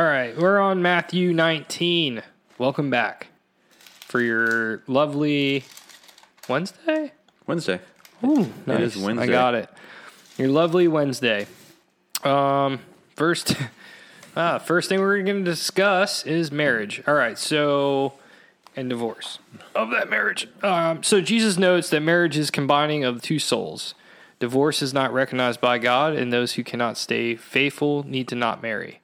All right, we're on Matthew 19. Welcome back for your lovely Wednesday. Wednesday. Ooh, nice. is Wednesday. I got it. Your lovely Wednesday. Um, first, ah, first thing we're going to discuss is marriage. All right, so and divorce of that marriage. Um, so Jesus notes that marriage is combining of two souls. Divorce is not recognized by God, and those who cannot stay faithful need to not marry.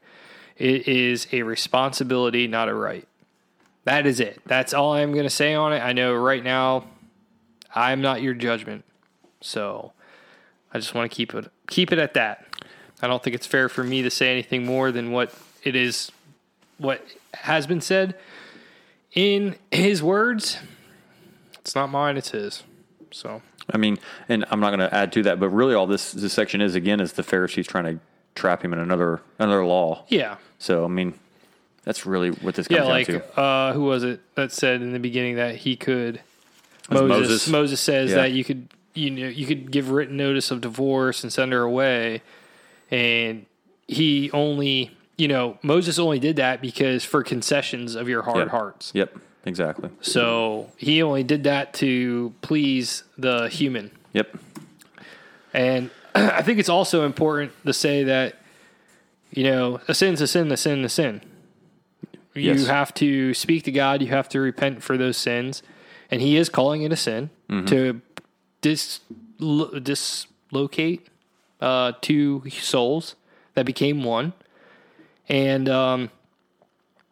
It is a responsibility, not a right. That is it. That's all I'm going to say on it. I know right now I'm not your judgment. So I just want to keep it keep it at that. I don't think it's fair for me to say anything more than what it is what has been said in his words. It's not mine, it's his. So I mean, and I'm not going to add to that, but really, all this this section is again is the Pharisees trying to trap him in another another law. yeah. So I mean, that's really what this comes Yeah, down like to. uh who was it that said in the beginning that he could Moses Moses? Moses, says Yeah. that you could you know you could give written notice of divorce and send her away and he only you know Moses only did that because for concessions of your hard Yep. hearts. Yep, exactly. So he only did that to please the human. Yep, And I think it's also important to say that, you know, a sin's a sin, a sin, a sin. You Yes. have to speak to God. You have to repent for those sins. And he is calling it a sin to dis, dislocate uh, two souls that became one. And, um,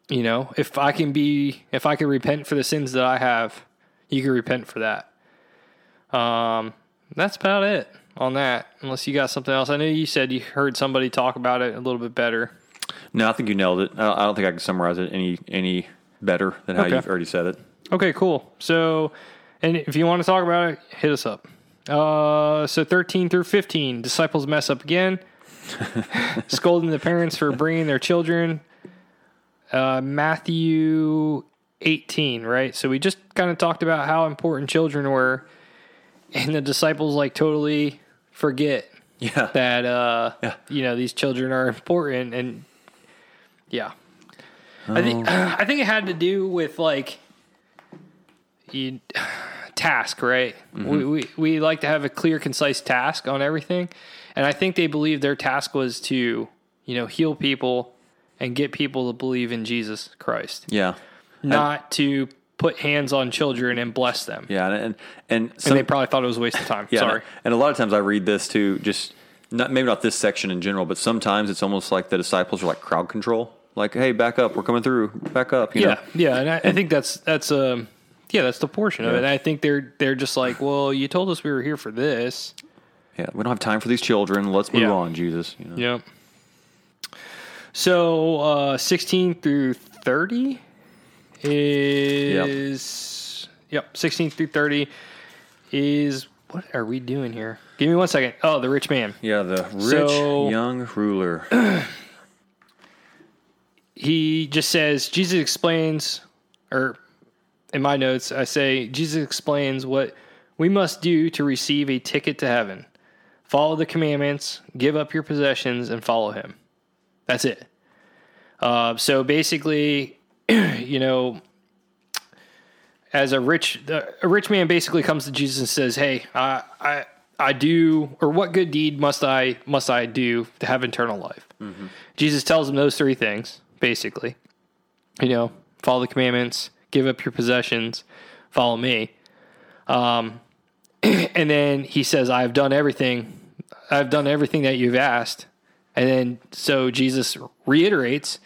you know, if I can be, if I can repent for the sins that I have, you can repent for that. Um, that's about it on that. Unless you got something else. I know you said you heard somebody talk about it a little bit better. no, I think you nailed it. I don't think I can summarize it any any better than how Okay. you've already said it. Okay, cool. So, and if you want to talk about it, hit us up. Uh, so 13 through 15, disciples mess up again, scolding the parents for bringing their children. Uh, Matthew 18, right? So we just kind of talked about how important children were, and the disciples like totally forget Yeah, that uh Yeah. you know these children are important and yeah. I think i think it had to do with like you task right? We, we we like to have a clear concise task on everything and i think they believed their task was to you know heal people and get people to believe in jesus christ. Yeah, not to put hands on children and bless them yeah, and and, and some, and they probably thought it was a waste of time Yeah, sorry And a lot of times I read this too, just not maybe not this section in general, but sometimes it's almost like the disciples are like crowd control. Like, hey, back up, we're coming through, back up. You yeah, know? yeah, and I, I think that's that's um yeah that's the portion of it. And I think they're they're just like, well, you told us we were here for this. yeah. We don't have time for these children. Let's move Yeah. on, Jesus. You know? Yep. So uh, sixteen through thirty is yep. Sixteen through thirty is what are we doing here? Give me one second. Oh, the rich man. Yeah, the rich So- young ruler. he just says Jesus explains, or in my notes, I say Jesus explains what we must do to receive a ticket to heaven. Follow the commandments, give up your possessions, and follow him. That's it. Uh, so basically, you know, as a rich a rich man basically comes to Jesus and says, "Hey, I I I do, or what good deed must I must I do to have eternal life?" Jesus tells him those three things basically. You know, follow the commandments, give up your possessions, follow me. Um, and then he says, "I have done everything. I've done everything that you've asked." And then so Jesus reiterates,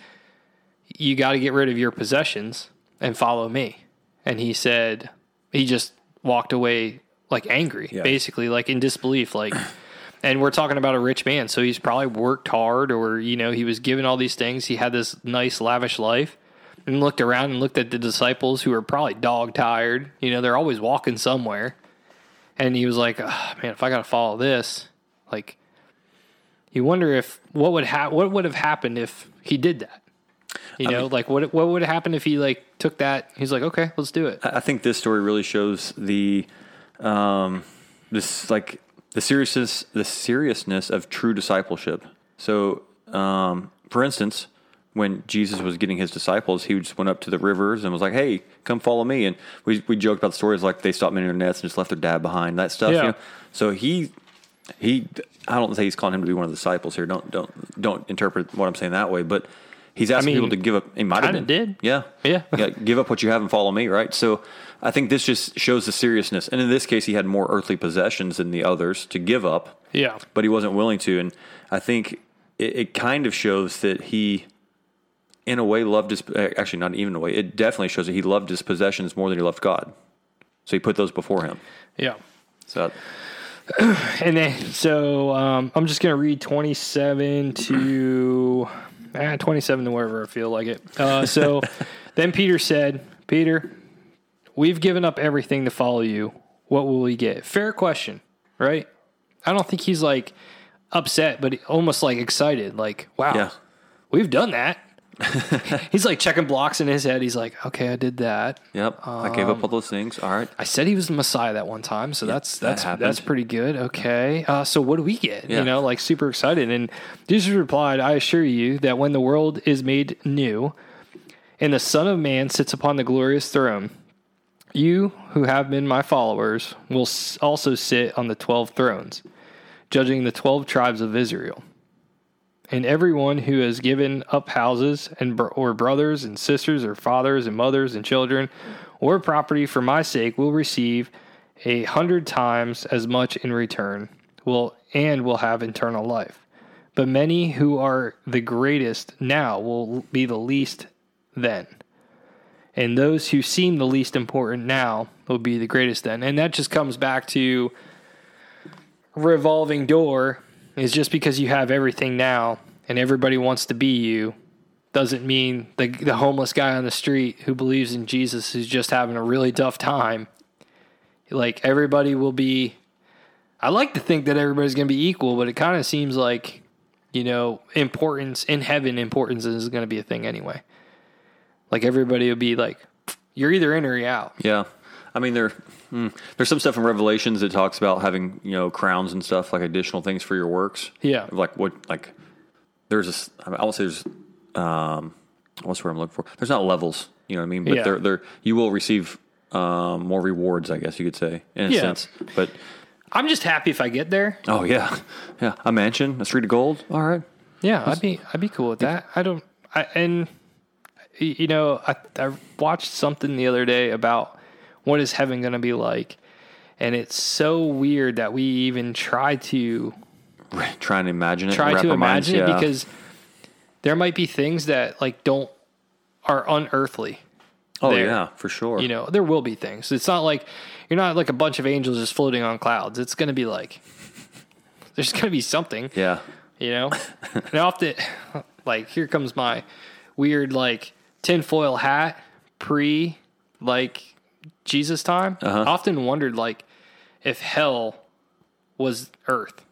"You got to get rid of your possessions and follow me." And he said, he just walked away like angry, Yeah. basically, like in disbelief, like. And we're talking about a rich man, so he's probably worked hard, or you know, he was given all these things. He had this nice, lavish life, and looked around and looked at the disciples who are probably dog tired. You know, they're always walking somewhere, and he was like, oh, "Man, if I got to follow this, like, you wonder if what would ha- what would have happened if he did that." You know, like what what would have happened if he like took that? He's like, "Okay, let's do it." I I think this story really shows the um, this like the seriousness the seriousness of true discipleship. So, um, for instance, when Jesus was getting his disciples, he just went up to the rivers and was like, "Hey, come follow me." And we we joked about the stories like they stopped mending their nets and just left their dad behind, that stuff. Yeah. You know? So he he I don't say he's calling him to be one of the disciples here. Don't don't don't interpret what I'm saying that way, but he's asking mean, people to give up. He might have been. did. Yeah. Yeah. yeah. Give up what you have and follow me, right? So I think this just shows the seriousness. And in this case, he had more earthly possessions than the others to give up, Yeah. but he wasn't willing to. And I think it, it kind of shows that he, in a way, loved his. Actually, not even a way. It definitely shows that he loved his possessions more than he loved God. So he put those before him. Yeah. So And then, so um, I'm just going to read 27 to eh, 27 to wherever I feel like it. Uh, so then Peter said, Peter, we've given up everything to follow you. What will we get? Fair question, right? I don't think he's like upset, but almost like excited. Like, wow, yeah, we've done that. he's like checking blocks in his head. He's like, okay, I did that. yep. I gave up all those things. All right. I said he was the Messiah that one time, so that's that's happened. that's pretty good. Okay, uh, so what do we get? Yeah. You know, like super excited. And Jesus replied, "I assure you that when the world is made new, and the Son of Man sits upon the glorious throne, you who have been my followers will also sit on the twelve thrones, judging the twelve tribes of Israel." And everyone who has given up houses and or brothers and sisters or fathers and mothers and children or property for my sake will receive a hundred times as much in return will and will have eternal life. But many who are the greatest now will be the least then. And those who seem the least important now will be the greatest then. And that just comes back to revolving door is just because you have everything now and everybody wants to be you doesn't mean the the homeless guy on the street who believes in Jesus who's just having a really tough time. Like everybody will be I like to think that everybody's going to be equal but it kind of seems like you know importance in heaven importance is going to be a thing anyway. Like everybody will be like you're either in or you're out. Yeah, I mean there, mm, there's some stuff in Revelations that talks about having you know crowns and stuff like additional things for your works. Yeah. like what like there's this. I, won't say there's um what's what I'm looking for. There's not levels, you know what I mean? But Yeah. there there you will receive um, more rewards, I guess you could say in a Yeah. sense. But I'm just happy if I get there oh yeah, yeah, a mansion, a street of gold. All right, Yeah, I'd be I'd be cool with that. I don't I and you know, I I watched something the other day about what is heaven going to be like. And it's so weird that we even try to trying to imagine it. try to imagine it because there might be things that like don't are unearthly. oh there. yeah, for sure. You know, there will be things. It's not like you're not like a bunch of angels just floating on clouds. It's going to be like there's going to be something. yeah, you know and often like here comes my weird like tinfoil hat pre like jesus time Uh-huh. I often wondered like if hell was earth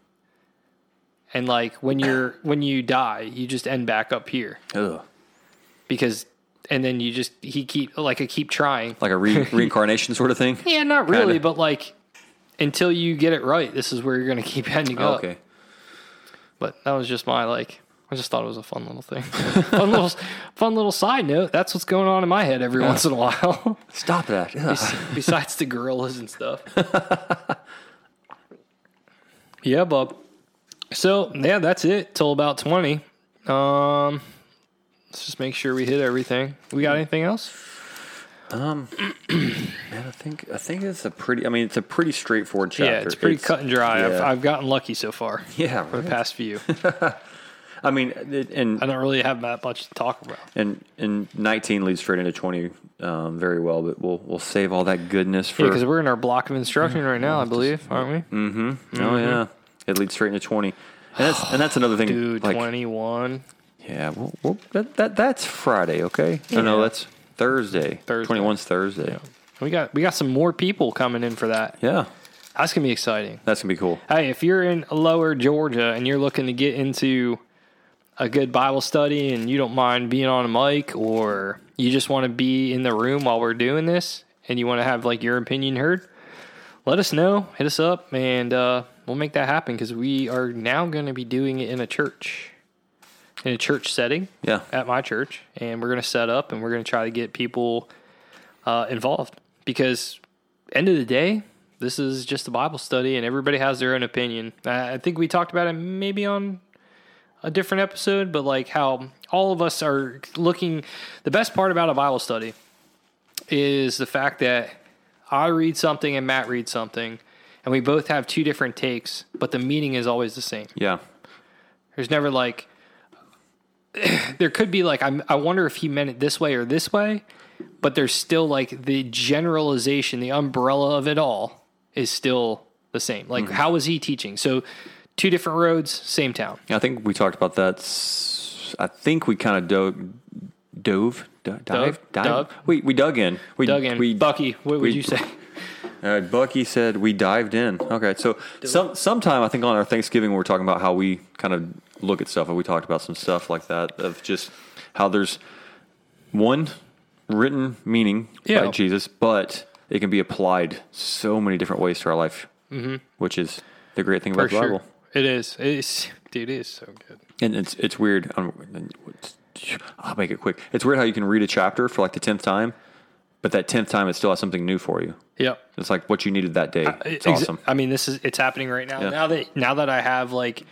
and like when you're when you die you just end back up here Ugh. because and then you just he keep like i keep trying like a re- reincarnation sort of thing. yeah not really Kinda. but like until you get it right this is where you're gonna keep ending Oh, up okay. But that was just my like. I just thought it was a fun little thing, fun little, fun little side note. That's what's going on in my head every once in a while. Stop that. Ugh. Besides the gorillas and stuff. yeah, bub. So yeah, that's it till about twenty. Um, let's just make sure we hit everything. We got anything else? Um, man, I think I think it's a pretty. I mean, it's a pretty straightforward chapter. Yeah, it's pretty cut and dry. I've. I've gotten lucky so far yeah, for the past few. I mean, and I don't really have that much to talk about. and and nineteen leads straight into twenty um, very well. But we'll we'll save all that goodness for. Yeah, because we're in our block of instruction right now, I believe, aren't we? Mm-hmm. Oh yeah, it leads straight into twenty. And that's and that's another thing. Dude, like, 21. yeah, well, well, that, that that's Friday, okay? No, no, that's Thursday. Thursday. Twenty one's Thursday. We got we got some more people coming in for that. Yeah, That's gonna be exciting. that's gonna be cool. Hey, if you're in Lower Georgia and you're looking to get into a good Bible study and you don't mind being on a mic or you just want to be in the room while we're doing this and you want to have like your opinion heard, let us know. Hit us up and uh, we'll make that happen because we are now going to be doing it in a church. in a church setting Yeah. at my church, and we're going to set up and we're going to try to get people uh, involved because end of the day, this is just a Bible study, and everybody has their own opinion. I I think we talked about it maybe on a different episode, but like how all of us are looking. The best part about a Bible study is the fact that I read something and Matt reads something, and we both have two different takes, but the meaning is always the same. Yeah. There's never like, there could be like, I'm, I wonder if he meant it this way or this way, but there's still like the generalization, the umbrella of it all is still the same. Like, mm-hmm. how was he teaching? So, two different roads, same town. I think we talked about that. I think we kind of dove, dove, do- dive, dive. Dug? We we dug in. We Doug and we Bucky, what would we- you say? Uh, Bucky said we dived in. Okay, so some sometime I think on our Thanksgiving we we're talking about how we kind of look at stuff, and we talked about some stuff like that of just how there's one written meaning Yeah. by Jesus, but it can be applied so many different ways to our life, mm-hmm. which is the great thing about For the sure. It is. It is. Dude, it is so good. And it's it's weird. I'll make it quick. It's weird how you can read a chapter for like the tenth time, but that tenth time it still has something new for you. Yep. It's like what you needed that day. It's Exa- awesome. I mean, this is it's happening right now. Yeah. Now that now that I have like,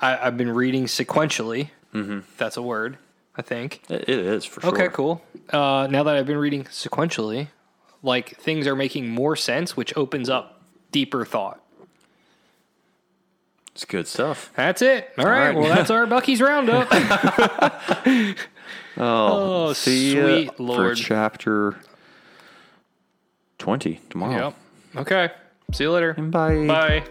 I, I've been reading sequentially. Mm-hmm. That's a word, I think. It it is for sure. Okay, cool. Uh, now that I've been reading sequentially, like things are making more sense, which opens up deeper thought. It's good stuff. That's it. All right. right. Well, that's our Bucky's roundup. Oh, Oh, sweet for Lord. chapter twenty tomorrow. yep. Okay. See you later. Bye. Bye.